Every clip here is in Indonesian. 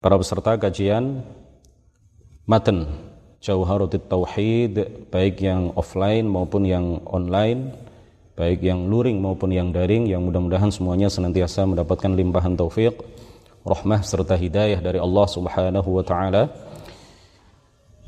para peserta kajian matan Jauharutit Tauhid baik yang offline maupun yang online baik yang luring maupun yang daring yang mudah-mudahan semuanya senantiasa mendapatkan limpahan taufik rahmah serta hidayah dari Allah Subhanahu wa taala.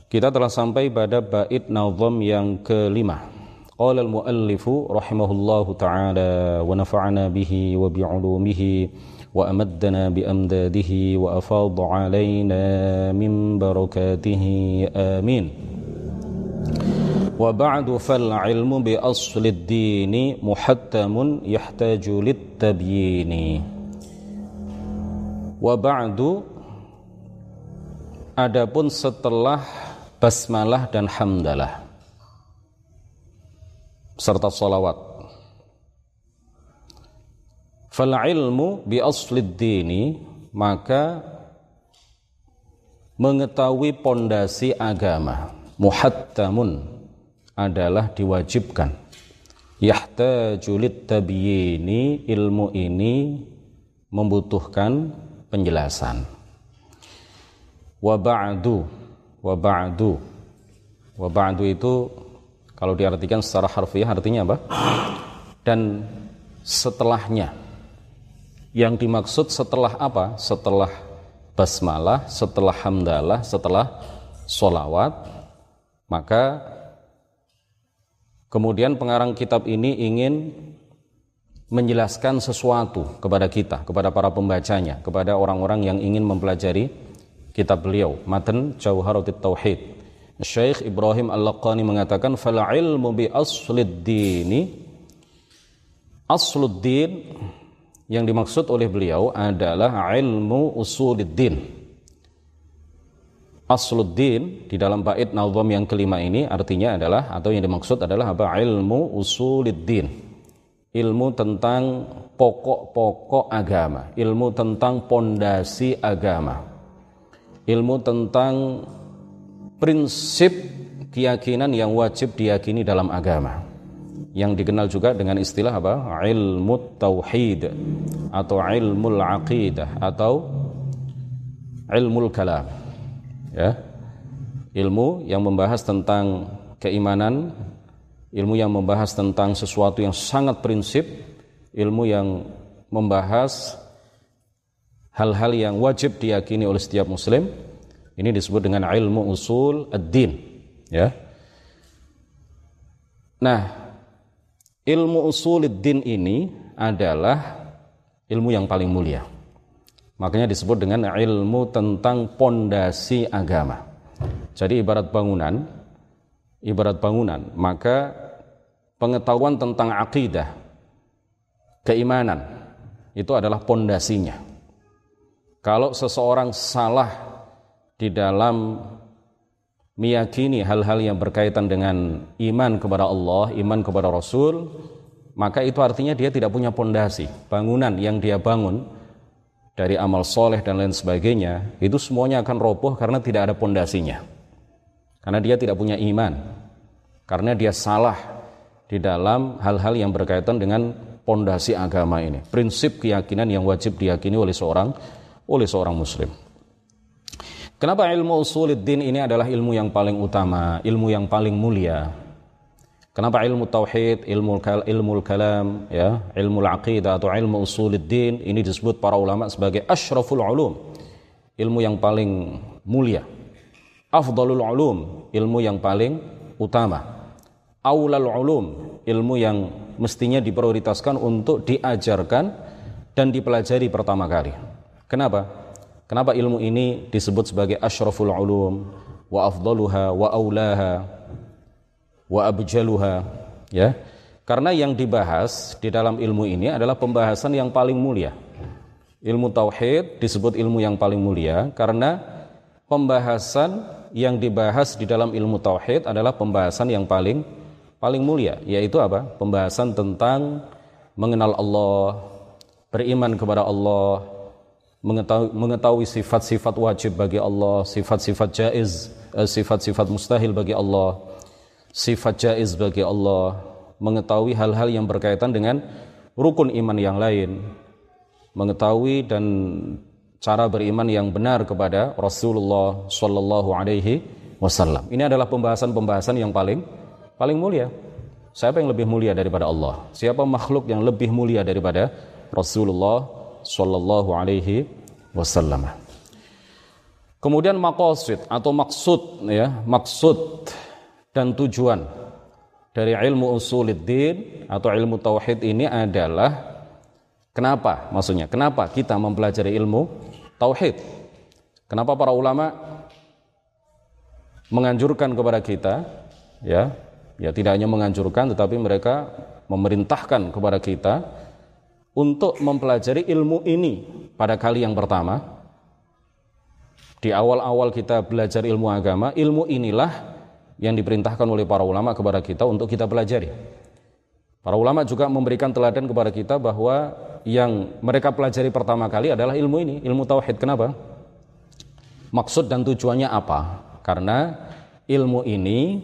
Kita telah sampai pada bait nazam yang kelima. Qala al-muallifu rahimahullahu taala wa nafa'ana bihi wa bi'ulumihi وأمدنا بأمداده وأفاض علينا من بركاته آمين وبعد فالعلم بأصل الدين محتم يحتاج للتبيين وبعد Adapun setelah basmalah dan hamdalah serta salawat Fal ilmu bi aslid dini maka mengetahui pondasi agama muhattamun adalah diwajibkan. Yahtajulit tabyini ilmu ini membutuhkan penjelasan. Wa ba'du wa ba'du. Wa ba'du itu kalau diartikan secara harfiah artinya apa? Dan setelahnya yang dimaksud setelah apa? Setelah basmalah, setelah hamdalah, setelah solawat, maka kemudian pengarang kitab ini ingin menjelaskan sesuatu kepada kita, kepada para pembacanya, kepada orang-orang yang ingin mempelajari kitab beliau, Matan Jauharatit Tauhid. Syekh Ibrahim Al-Laqani mengatakan fal ilmu bi aslid dini asluddin yang dimaksud oleh beliau adalah ilmu usuluddin. Asluddin di dalam bait nazam yang kelima ini artinya adalah atau yang dimaksud adalah apa? Ilmu usuluddin. Ilmu tentang pokok-pokok agama, ilmu tentang pondasi agama. Ilmu tentang prinsip keyakinan yang wajib diyakini dalam agama yang dikenal juga dengan istilah apa? Ilmu tauhid atau ilmu aqidah atau ilmu kalam. Ya. Ilmu yang membahas tentang keimanan, ilmu yang membahas tentang sesuatu yang sangat prinsip, ilmu yang membahas hal-hal yang wajib diyakini oleh setiap muslim. Ini disebut dengan ilmu usul ad-din, ya. Nah, ilmu usuluddin ini adalah ilmu yang paling mulia. Makanya disebut dengan ilmu tentang pondasi agama. Jadi ibarat bangunan, ibarat bangunan, maka pengetahuan tentang akidah, keimanan, itu adalah pondasinya. Kalau seseorang salah di dalam meyakini hal-hal yang berkaitan dengan iman kepada Allah, iman kepada Rasul, maka itu artinya dia tidak punya pondasi. Bangunan yang dia bangun dari amal soleh dan lain sebagainya, itu semuanya akan roboh karena tidak ada pondasinya. Karena dia tidak punya iman. Karena dia salah di dalam hal-hal yang berkaitan dengan pondasi agama ini. Prinsip keyakinan yang wajib diyakini oleh seorang oleh seorang muslim. Kenapa ilmu usuluddin ini adalah ilmu yang paling utama, ilmu yang paling mulia? Kenapa ilmu tauhid, ilmu ilmu kalam, ya, ilmu aqidah atau ilmu usuluddin ini disebut para ulama sebagai asyraful ulum, ilmu yang paling mulia. Afdalul ulum, ilmu yang paling utama. Aulal ulum, ilmu yang mestinya diprioritaskan untuk diajarkan dan dipelajari pertama kali. Kenapa? Kenapa ilmu ini disebut sebagai asyraful ulum? Wa afdaluha wa aulaha wa abjaluha ya. Karena yang dibahas di dalam ilmu ini adalah pembahasan yang paling mulia. Ilmu tauhid disebut ilmu yang paling mulia karena pembahasan yang dibahas di dalam ilmu tauhid adalah pembahasan yang paling paling mulia yaitu apa? Pembahasan tentang mengenal Allah beriman kepada Allah mengetahui, sifat-sifat wajib bagi Allah, sifat-sifat jaiz, eh, sifat-sifat mustahil bagi Allah, sifat jaiz bagi Allah, mengetahui hal-hal yang berkaitan dengan rukun iman yang lain, mengetahui dan cara beriman yang benar kepada Rasulullah Shallallahu Alaihi Wasallam. Ini adalah pembahasan-pembahasan yang paling paling mulia. Siapa yang lebih mulia daripada Allah? Siapa makhluk yang lebih mulia daripada Rasulullah Shallallahu Alaihi Wasallam? Kemudian makosid atau maksud ya, maksud dan tujuan dari ilmu usuluddin atau ilmu tauhid ini adalah kenapa maksudnya? Kenapa kita mempelajari ilmu tauhid. Kenapa para ulama menganjurkan kepada kita ya, ya tidak hanya menganjurkan tetapi mereka memerintahkan kepada kita untuk mempelajari ilmu ini pada kali yang pertama. Di awal-awal kita belajar ilmu agama, ilmu inilah yang diperintahkan oleh para ulama kepada kita untuk kita pelajari. Para ulama juga memberikan teladan kepada kita bahwa yang mereka pelajari pertama kali adalah ilmu ini, ilmu tauhid. Kenapa? Maksud dan tujuannya apa? Karena ilmu ini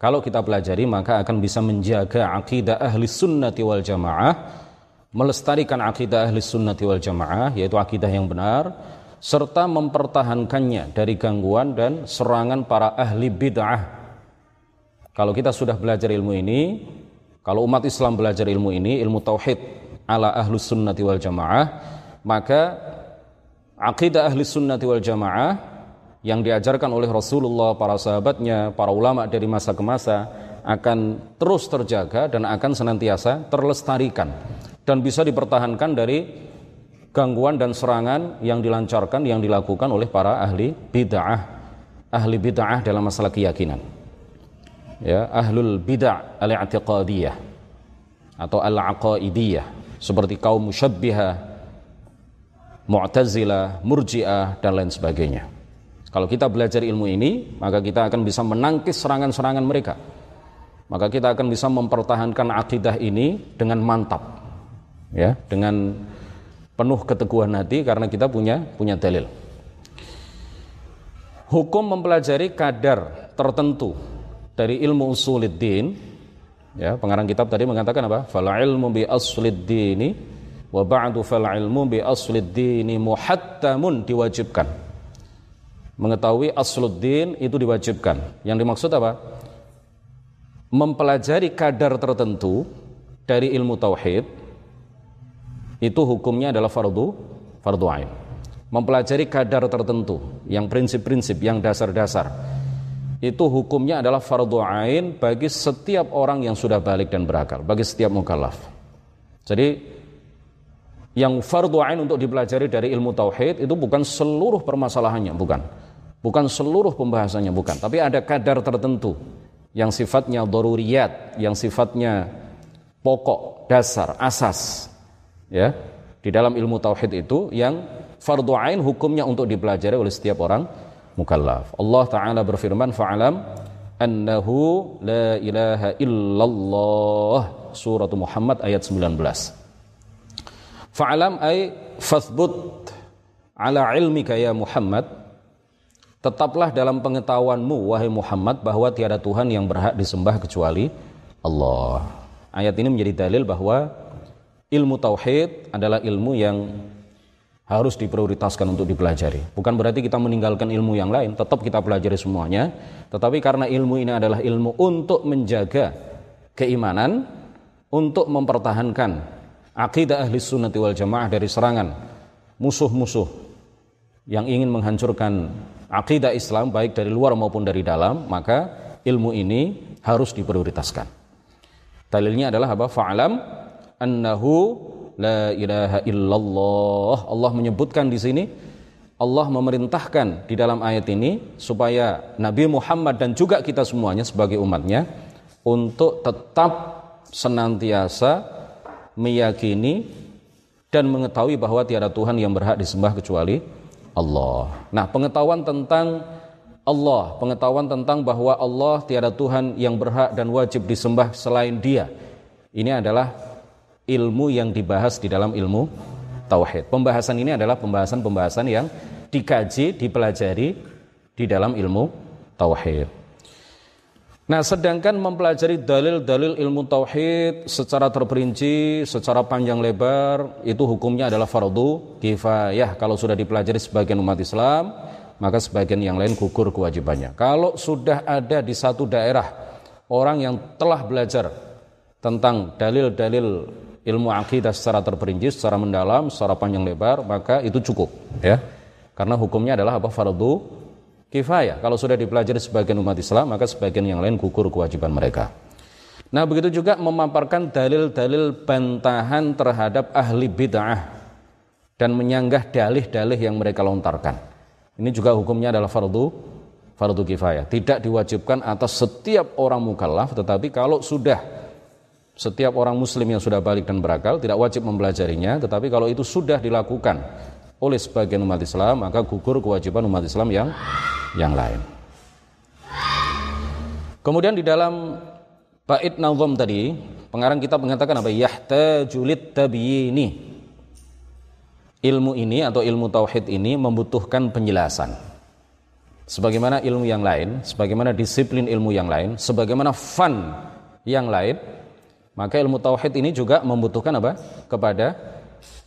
kalau kita pelajari maka akan bisa menjaga akidah ahli sunnati wal jamaah, melestarikan akidah ahli sunnati wal jamaah, yaitu akidah yang benar, serta mempertahankannya dari gangguan dan serangan para ahli bid'ah. Kalau kita sudah belajar ilmu ini, kalau umat Islam belajar ilmu ini, ilmu tauhid, ala ahlus sunnati wal jamaah maka akidah ahli sunnati wal jamaah yang diajarkan oleh Rasulullah, para sahabatnya, para ulama dari masa ke masa akan terus terjaga dan akan senantiasa terlestarikan dan bisa dipertahankan dari gangguan dan serangan yang dilancarkan yang dilakukan oleh para ahli bid'ah ahli bid'ah dalam masalah keyakinan ya ahlul bid'ah al-i'tiqadiyah atau al-aqaidiyah seperti kaum musyabbiha, mu'tazila, murji'ah dan lain sebagainya. Kalau kita belajar ilmu ini, maka kita akan bisa menangkis serangan-serangan mereka. Maka kita akan bisa mempertahankan akidah ini dengan mantap. Ya, dengan penuh keteguhan hati karena kita punya punya dalil. Hukum mempelajari kadar tertentu dari ilmu usuluddin Ya, pengarang kitab tadi mengatakan apa? Fal ilmu bi aslid dini wa ba'du fal ilmu bi aslid dini muhattamun diwajibkan. Mengetahui asluddin itu diwajibkan. Yang dimaksud apa? Mempelajari kadar tertentu dari ilmu tauhid itu hukumnya adalah fardu fardu ain. Mempelajari kadar tertentu, yang prinsip-prinsip, yang dasar-dasar itu hukumnya adalah fardu ain bagi setiap orang yang sudah balik dan berakal, bagi setiap mukallaf. Jadi yang fardu ain untuk dipelajari dari ilmu tauhid itu bukan seluruh permasalahannya, bukan. Bukan seluruh pembahasannya, bukan. Tapi ada kadar tertentu yang sifatnya daruriyat, yang sifatnya pokok, dasar, asas. Ya, di dalam ilmu tauhid itu yang fardu ain hukumnya untuk dipelajari oleh setiap orang mukallaf. Allah taala berfirman fa'alam annahu la ilaha illallah surah Muhammad ayat 19. Fa'alam ay fathbut ala ilmika ya Muhammad tetaplah dalam pengetahuanmu wahai Muhammad bahwa tiada Tuhan yang berhak disembah kecuali Allah. Ayat ini menjadi dalil bahwa ilmu tauhid adalah ilmu yang harus diprioritaskan untuk dipelajari. Bukan berarti kita meninggalkan ilmu yang lain, tetap kita pelajari semuanya, tetapi karena ilmu ini adalah ilmu untuk menjaga keimanan, untuk mempertahankan akidah ahli sunnati wal jamaah dari serangan musuh-musuh yang ingin menghancurkan akidah Islam baik dari luar maupun dari dalam, maka ilmu ini harus diprioritaskan. Dalilnya adalah apa? Fa'alam annahu la ilaha illallah. Allah menyebutkan di sini Allah memerintahkan di dalam ayat ini supaya Nabi Muhammad dan juga kita semuanya sebagai umatnya untuk tetap senantiasa meyakini dan mengetahui bahwa tiada Tuhan yang berhak disembah kecuali Allah. Nah, pengetahuan tentang Allah, pengetahuan tentang bahwa Allah tiada Tuhan yang berhak dan wajib disembah selain Dia. Ini adalah ilmu yang dibahas di dalam ilmu tauhid. Pembahasan ini adalah pembahasan-pembahasan yang dikaji, dipelajari di dalam ilmu tauhid. Nah, sedangkan mempelajari dalil-dalil ilmu tauhid secara terperinci, secara panjang lebar, itu hukumnya adalah fardu kifayah. Kalau sudah dipelajari sebagian umat Islam, maka sebagian yang lain gugur kewajibannya. Kalau sudah ada di satu daerah orang yang telah belajar tentang dalil-dalil ilmu akidah secara terperinci, secara mendalam, secara panjang lebar, maka itu cukup, ya. Karena hukumnya adalah apa? Fardu kifayah. Kalau sudah dipelajari sebagian umat Islam, maka sebagian yang lain gugur kewajiban mereka. Nah, begitu juga memaparkan dalil-dalil bantahan terhadap ahli bid'ah dan menyanggah dalih-dalih yang mereka lontarkan. Ini juga hukumnya adalah fardu fardu kifayah. Tidak diwajibkan atas setiap orang mukallaf, tetapi kalau sudah setiap orang muslim yang sudah balik dan berakal tidak wajib mempelajarinya, tetapi kalau itu sudah dilakukan oleh sebagian umat Islam, maka gugur kewajiban umat Islam yang yang lain. Kemudian di dalam bait nazam tadi, pengarang kita mengatakan apa? Yahtajulit tabiyini. Ilmu ini atau ilmu tauhid ini membutuhkan penjelasan. Sebagaimana ilmu yang lain, sebagaimana disiplin ilmu yang lain, sebagaimana fun yang lain, maka ilmu tauhid ini juga membutuhkan apa? Kepada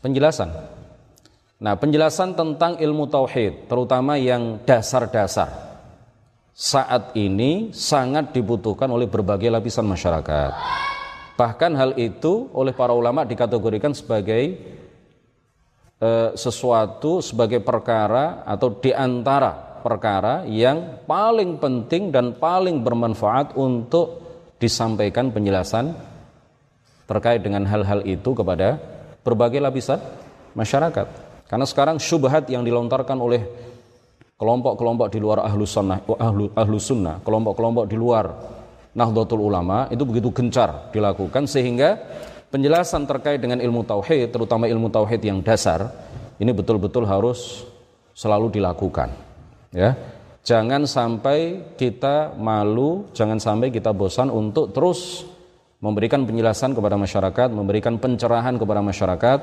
penjelasan. Nah, penjelasan tentang ilmu tauhid, terutama yang dasar-dasar, saat ini sangat dibutuhkan oleh berbagai lapisan masyarakat. Bahkan hal itu oleh para ulama dikategorikan sebagai e, sesuatu, sebagai perkara atau di antara perkara yang paling penting dan paling bermanfaat untuk disampaikan penjelasan terkait dengan hal-hal itu kepada berbagai lapisan masyarakat. Karena sekarang syubhat yang dilontarkan oleh kelompok-kelompok di luar ahlu sunnah, ahlu, ahlu sunnah kelompok-kelompok di luar Nahdlatul Ulama itu begitu gencar dilakukan sehingga penjelasan terkait dengan ilmu tauhid, terutama ilmu tauhid yang dasar, ini betul-betul harus selalu dilakukan. Ya. Jangan sampai kita malu, jangan sampai kita bosan untuk terus memberikan penjelasan kepada masyarakat, memberikan pencerahan kepada masyarakat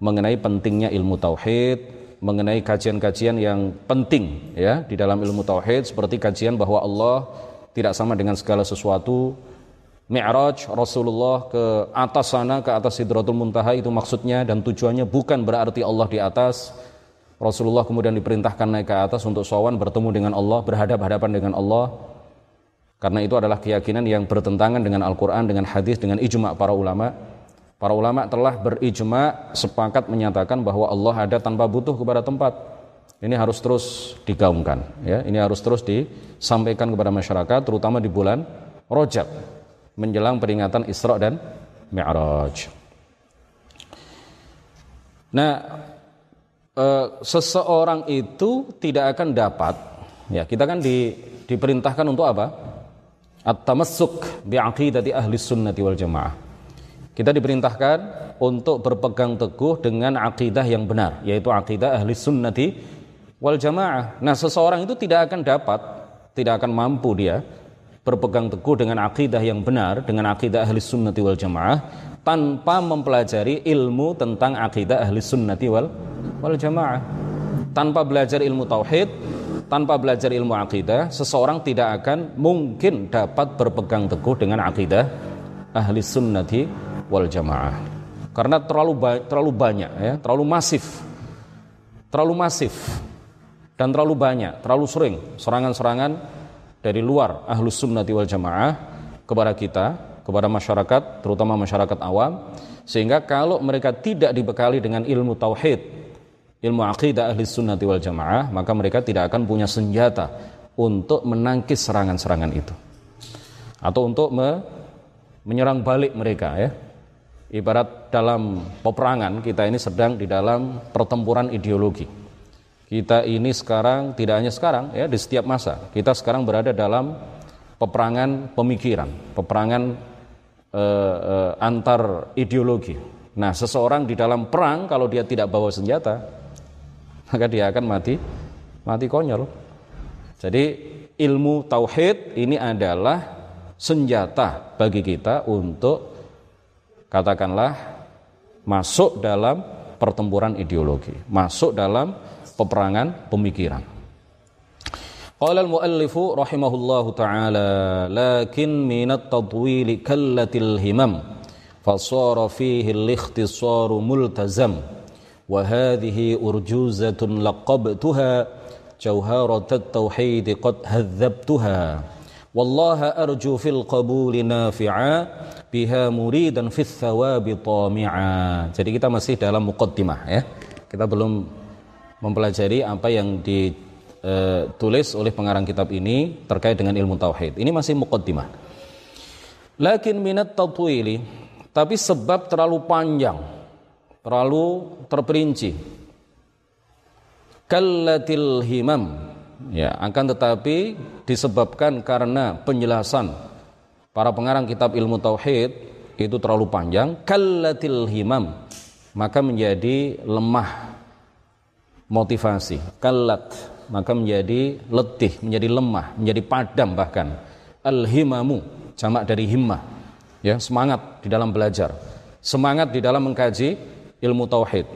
mengenai pentingnya ilmu tauhid, mengenai kajian-kajian yang penting ya di dalam ilmu tauhid seperti kajian bahwa Allah tidak sama dengan segala sesuatu. Mi'raj Rasulullah ke atas sana ke atas Sidratul Muntaha itu maksudnya dan tujuannya bukan berarti Allah di atas. Rasulullah kemudian diperintahkan naik ke atas untuk sowan bertemu dengan Allah, berhadap-hadapan dengan Allah. Karena itu adalah keyakinan yang bertentangan dengan Al-Qur'an, dengan hadis, dengan ijma' para ulama. Para ulama telah berijma sepakat menyatakan bahwa Allah ada tanpa butuh kepada tempat. Ini harus terus digaungkan, ya. Ini harus terus disampaikan kepada masyarakat, terutama di bulan Rojab menjelang peringatan Isra dan Mi'raj. Nah, e, seseorang itu tidak akan dapat, ya kita kan di, diperintahkan untuk apa? At-tamassuk bi'aqidati ahli sunnati wal jamaah kita diperintahkan untuk berpegang teguh dengan akidah yang benar, yaitu akidah ahli sunnati wal jamaah. Nah, seseorang itu tidak akan dapat, tidak akan mampu dia berpegang teguh dengan akidah yang benar, dengan akidah ahli sunnati wal jamaah, tanpa mempelajari ilmu tentang akidah ahli sunnati wal, wal jamaah. Tanpa belajar ilmu tauhid, tanpa belajar ilmu akidah, seseorang tidak akan mungkin dapat berpegang teguh dengan akidah ahli sunnati wal jamaah. Karena terlalu ba terlalu banyak ya, terlalu masif. Terlalu masif dan terlalu banyak, terlalu sering serangan-serangan dari luar ahlus sunnati wal jamaah kepada kita, kepada masyarakat, terutama masyarakat awam, sehingga kalau mereka tidak dibekali dengan ilmu tauhid, ilmu aqidah ahli sunnati wal jamaah, maka mereka tidak akan punya senjata untuk menangkis serangan-serangan itu. Atau untuk me menyerang balik mereka ya. Ibarat dalam peperangan kita ini sedang di dalam pertempuran ideologi. Kita ini sekarang tidak hanya sekarang ya di setiap masa. Kita sekarang berada dalam peperangan pemikiran, peperangan eh, eh, antar ideologi. Nah, seseorang di dalam perang kalau dia tidak bawa senjata, maka dia akan mati mati konyol. Jadi ilmu tauhid ini adalah senjata bagi kita untuk katakanlah masuk dalam pertempuran ideologi, masuk dalam peperangan pemikiran. Qala al-muallif rahimahullahu taala, lakin min at-tadwil kallatil himam, fasara fihi al-ikhtisar multazam. وهذه أرجوزة لقبتها جوهرة التوحيد قد هذبتها والله أرجو في القبول نافعا بها مريدا في الثواب طامعا jadi kita masih dalam muqaddimah ya kita belum mempelajari apa yang ditulis oleh pengarang kitab ini terkait dengan ilmu tauhid ini masih muqaddimah lakin minat tatwili tapi sebab terlalu panjang terlalu terperinci. Kallatil himam. Ya akan tetapi disebabkan karena penjelasan para pengarang kitab ilmu tauhid itu terlalu panjang. Kallatil himam maka menjadi lemah motivasi. Kallat maka menjadi letih menjadi lemah menjadi padam bahkan. Al himamu jamak dari himmah. Ya semangat di dalam belajar. Semangat di dalam mengkaji ilmu tauhid.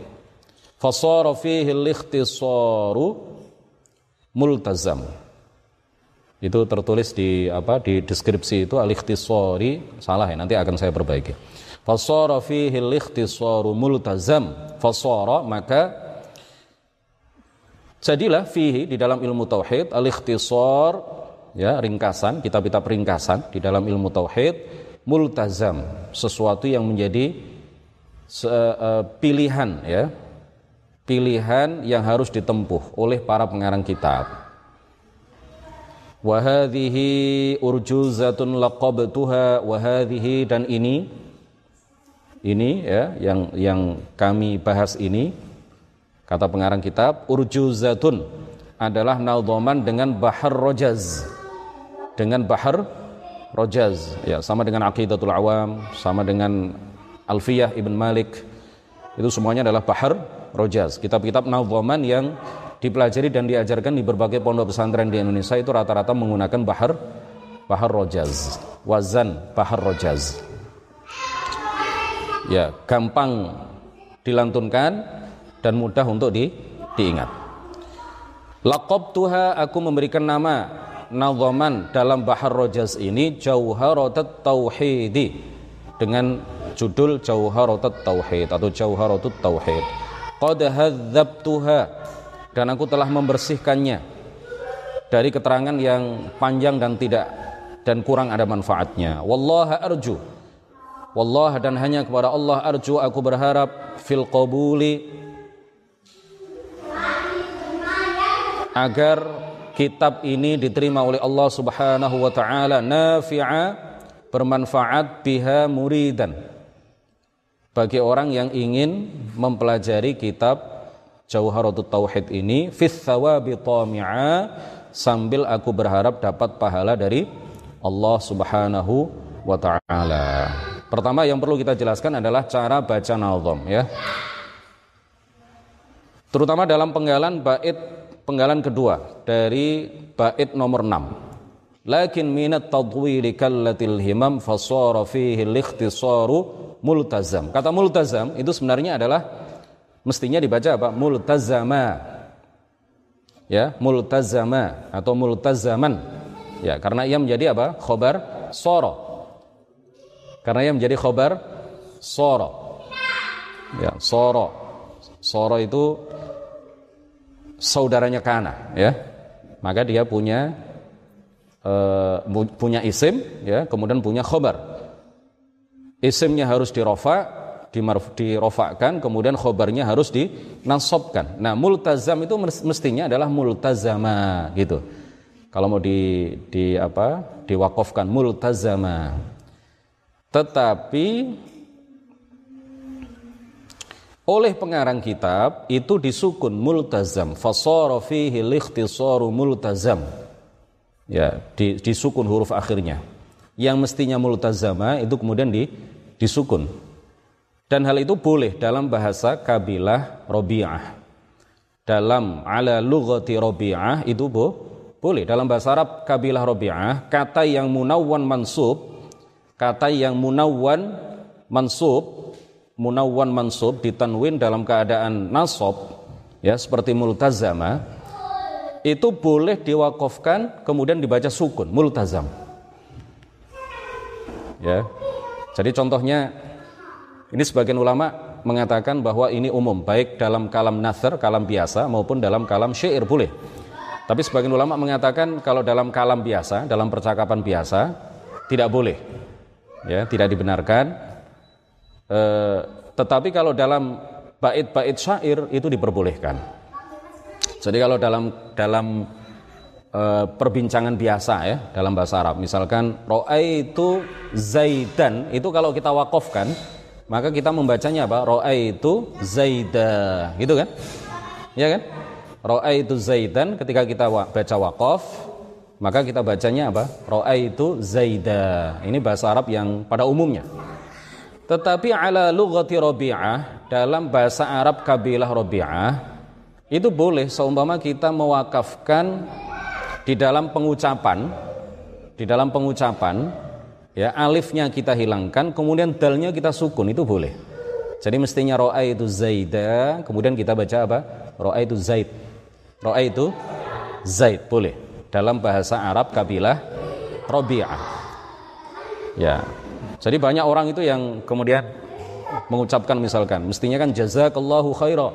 Fasara fihi al-ikhtisaru multazam. Itu tertulis di apa di deskripsi itu al-ikhtisari. Salah ya nanti akan saya perbaiki. Fasara fihi al-ikhtisaru multazam. Fasara maka jadilah fihi di dalam ilmu tauhid al-ikhtisar ya ringkasan kitab-kitab ringkasan di dalam ilmu tauhid multazam. Sesuatu yang menjadi pilihan ya pilihan yang harus ditempuh oleh para pengarang kitab. Wahadhihi urjuzatun laqabtuha wahadhihi dan ini ini ya yang yang kami bahas ini kata pengarang kitab urjuzatun adalah nadhaman dengan bahar rojaz dengan bahar rojaz ya sama dengan aqidatul awam sama dengan alfiyah ibn malik itu semuanya adalah bahar Rojaz, kitab-kitab nadhaman yang dipelajari dan diajarkan di berbagai pondok pesantren di Indonesia itu rata-rata menggunakan bahar bahar Rojaz, wazan bahar Rojaz. Ya, gampang dilantunkan dan mudah untuk di, diingat. Lakob tuha aku memberikan nama nadhaman dalam bahar Rojaz ini Jauharatat Tauhidi dengan judul Jauharatat Tauhid atau Jauharatut Tauhid. Qad hadzabtuha. Dan aku telah membersihkannya dari keterangan yang panjang dan tidak dan kurang ada manfaatnya. Wallaha arju. Wallah dan hanya kepada Allah arju aku berharap fil qabuli agar kitab ini diterima oleh Allah Subhanahu wa taala. Nafi'a bermanfaat biha muridan bagi orang yang ingin mempelajari kitab Jauharatut Tauhid ini fis sambil aku berharap dapat pahala dari Allah Subhanahu wa taala. Pertama yang perlu kita jelaskan adalah cara baca nazam ya. Terutama dalam penggalan bait penggalan kedua dari bait nomor 6. Lakin minat tadwili kallatil himam fasara fihi al-ikhtisaru multazam. Kata multazam itu sebenarnya adalah mestinya dibaca apa? Multazama. Ya, multazama atau multazaman. Ya, karena ia menjadi apa? Khobar soro. Karena ia menjadi khobar soro. Ya, soro. Soro itu saudaranya kana, ya. Maka dia punya uh, punya isim, ya, kemudian punya khobar isimnya harus dirofa dirofakkan kemudian khobarnya harus dinasobkan nah multazam itu mestinya adalah multazama gitu. Kalau mau di, di apa diwakafkan multazama. Tetapi oleh pengarang kitab itu disukun multazam. Fasara fihi likhtisaru multazam. Ya di, disukun huruf akhirnya. Yang mestinya multazama itu kemudian di disukun. Dan hal itu boleh dalam bahasa kabilah Robi'ah. Dalam ala lughati Robi'ah itu bo, boleh. Dalam bahasa Arab kabilah Robi'ah, kata yang munawwan mansub, kata yang munawwan mansub, munawwan mansub ditanwin dalam keadaan nasab, ya seperti multazama, itu boleh diwakafkan kemudian dibaca sukun multazam ya jadi contohnya ini sebagian ulama mengatakan bahwa ini umum baik dalam kalam nasr kalam biasa maupun dalam kalam syair boleh. Tapi sebagian ulama mengatakan kalau dalam kalam biasa dalam percakapan biasa tidak boleh. Ya tidak dibenarkan. E, tetapi kalau dalam bait-bait syair itu diperbolehkan. Jadi kalau dalam dalam e, perbincangan biasa ya dalam bahasa Arab, misalkan itu zaidan itu kalau kita wakofkan maka kita membacanya apa? Itu zaida, gitu kan? Ya kan? Itu zaidan ketika kita baca wakof maka kita bacanya apa? Itu zaida. Ini bahasa Arab yang pada umumnya. Tetapi ala lughati Rabi'ah dalam bahasa Arab kabilah Rabi'ah itu boleh seumpama kita mewakafkan di dalam pengucapan di dalam pengucapan ya alifnya kita hilangkan kemudian dalnya kita sukun itu boleh. Jadi mestinya roa itu zaida kemudian kita baca apa? Roa itu zaid. Roa itu zaid boleh. Dalam bahasa Arab kabilah Robi'ah. Ya. Jadi banyak orang itu yang kemudian mengucapkan misalkan mestinya kan jazakallahu khairah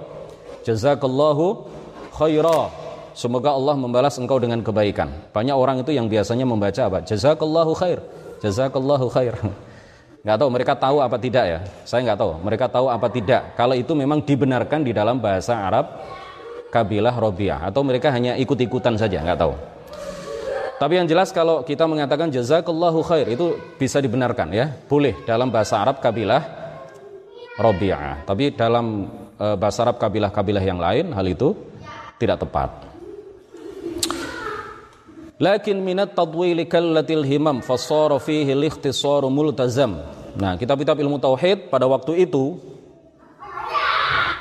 Jazakallahu khaira. Semoga Allah membalas engkau dengan kebaikan. Banyak orang itu yang biasanya membaca apa? Jazakallahu khair. Jazakallahu khair. Nggak tahu mereka tahu apa tidak ya? Saya nggak tahu. Mereka tahu apa tidak. Kalau itu memang dibenarkan di dalam bahasa Arab kabilah Robiah atau mereka hanya ikut-ikutan saja, nggak tahu. Tapi yang jelas kalau kita mengatakan jazakallahu khair itu bisa dibenarkan ya, boleh dalam bahasa Arab kabilah Robiah. Tapi dalam e, bahasa Arab kabilah-kabilah yang lain hal itu tidak tepat. Lakin minat tadwili kallatil himam fasara fihi al multazam. Nah, kitab-kitab ilmu tauhid pada waktu itu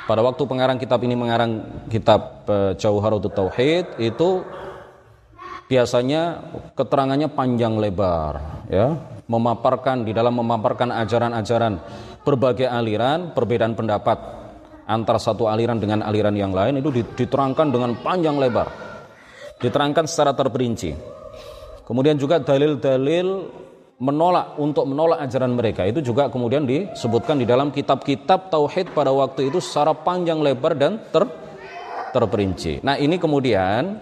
pada waktu pengarang kitab ini mengarang kitab e, Jauharut Tauhid itu biasanya keterangannya panjang lebar ya memaparkan di dalam memaparkan ajaran-ajaran berbagai aliran perbedaan pendapat antara satu aliran dengan aliran yang lain itu diterangkan dengan panjang lebar. Diterangkan secara terperinci. Kemudian juga dalil-dalil menolak untuk menolak ajaran mereka itu juga kemudian disebutkan di dalam kitab-kitab tauhid pada waktu itu secara panjang lebar dan ter terperinci. Nah, ini kemudian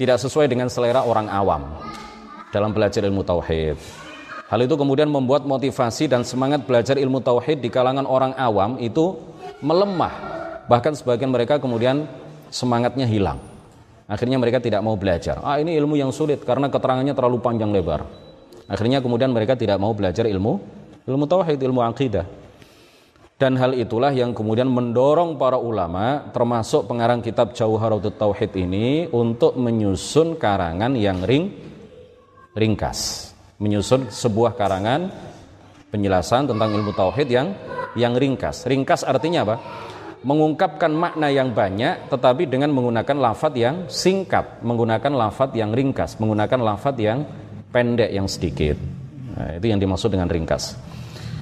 tidak sesuai dengan selera orang awam dalam belajar ilmu tauhid. Hal itu kemudian membuat motivasi dan semangat belajar ilmu tauhid di kalangan orang awam itu melemah. Bahkan sebagian mereka kemudian semangatnya hilang. Akhirnya mereka tidak mau belajar. Ah ini ilmu yang sulit karena keterangannya terlalu panjang lebar. Akhirnya kemudian mereka tidak mau belajar ilmu ilmu tauhid, ilmu akidah. Dan hal itulah yang kemudian mendorong para ulama termasuk pengarang kitab Jauharatul Tauhid ini untuk menyusun karangan yang ring ringkas. Menyusun sebuah karangan penjelasan tentang ilmu tauhid yang yang ringkas. Ringkas artinya apa? Mengungkapkan makna yang banyak tetapi dengan menggunakan lafat yang singkat, menggunakan lafat yang ringkas, menggunakan lafat yang pendek yang sedikit. Nah, itu yang dimaksud dengan ringkas.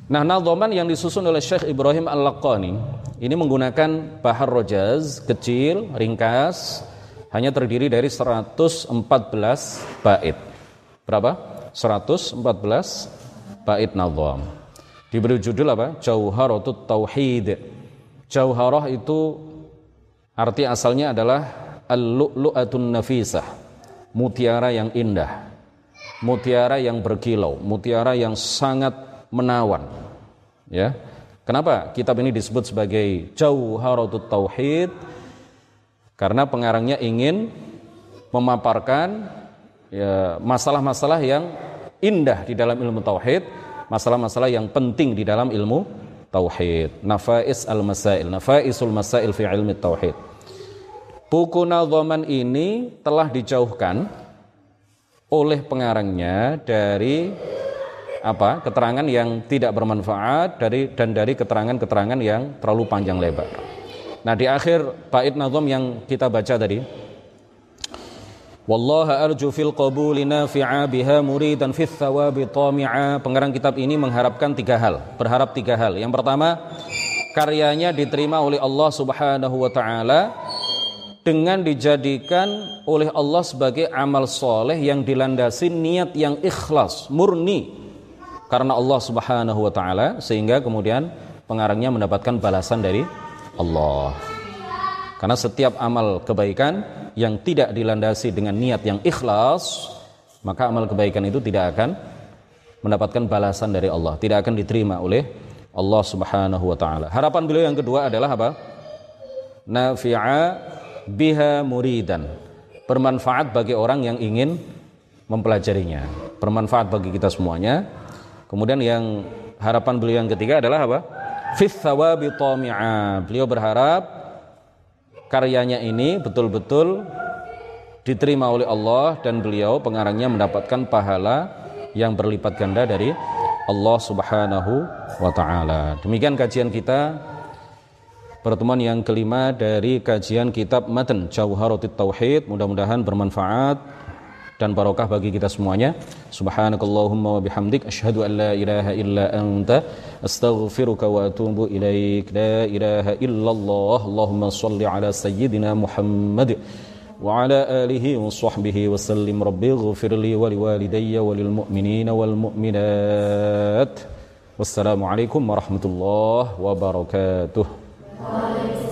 Nah, nadhaman yang disusun oleh Syekh Ibrahim Al-Laqani ini menggunakan bahar rojaz kecil, ringkas, hanya terdiri dari 114 bait. Berapa? 114 bait nadham. Diberi judul apa? Jauharatut Tauhid. Jauharah itu arti asalnya adalah al-lu'lu'atun nafisah. Mutiara yang indah. Mutiara yang berkilau, mutiara yang sangat menawan. Ya. Kenapa kitab ini disebut sebagai Jauharatut Tauhid? Karena pengarangnya ingin memaparkan ya, masalah-masalah ya, yang indah di dalam ilmu tauhid masalah-masalah yang penting di dalam ilmu tauhid. Nafais al-masail, nafaisul masail fi ilmi tauhid. Buku nadhaman ini telah dijauhkan oleh pengarangnya dari apa? keterangan yang tidak bermanfaat dari dan dari keterangan-keterangan yang terlalu panjang lebar. Nah, di akhir bait nazam yang kita baca tadi, Wallaha arju fil qabuli nafi'a biha muridan fil thawabi tami'a. Pengarang kitab ini mengharapkan tiga hal, berharap tiga hal. Yang pertama, karyanya diterima oleh Allah Subhanahu wa taala dengan dijadikan oleh Allah sebagai amal soleh yang dilandasi niat yang ikhlas, murni karena Allah Subhanahu wa taala sehingga kemudian pengarangnya mendapatkan balasan dari Allah. Karena setiap amal kebaikan yang tidak dilandasi dengan niat yang ikhlas, maka amal kebaikan itu tidak akan mendapatkan balasan dari Allah, tidak akan diterima oleh Allah Subhanahu wa taala. Harapan beliau yang kedua adalah apa? Nafi'a biha muridan. Bermanfaat bagi orang yang ingin mempelajarinya. Bermanfaat bagi kita semuanya. Kemudian yang harapan beliau yang ketiga adalah apa? Fis thawabi Beliau berharap karyanya ini betul-betul diterima oleh Allah dan beliau pengarangnya mendapatkan pahala yang berlipat ganda dari Allah Subhanahu wa taala. Demikian kajian kita pertemuan yang kelima dari kajian kitab Matan Jauharatul Tauhid. Mudah-mudahan bermanfaat dan barokah bagi kita semuanya. Subhanakallahumma wa bihamdik asyhadu an la ilaha illa anta astaghfiruka wa atubu ilaik. La ilaha illallah. Allahumma shalli ala sayyidina Muhammad wa ala alihi wa sahbihi wa sallim. Rabbi ighfir li wa liwalidayya wa lil mu'minina wal mu'minat. Wassalamualaikum warahmatullahi wabarakatuh. Waalaikumsalam.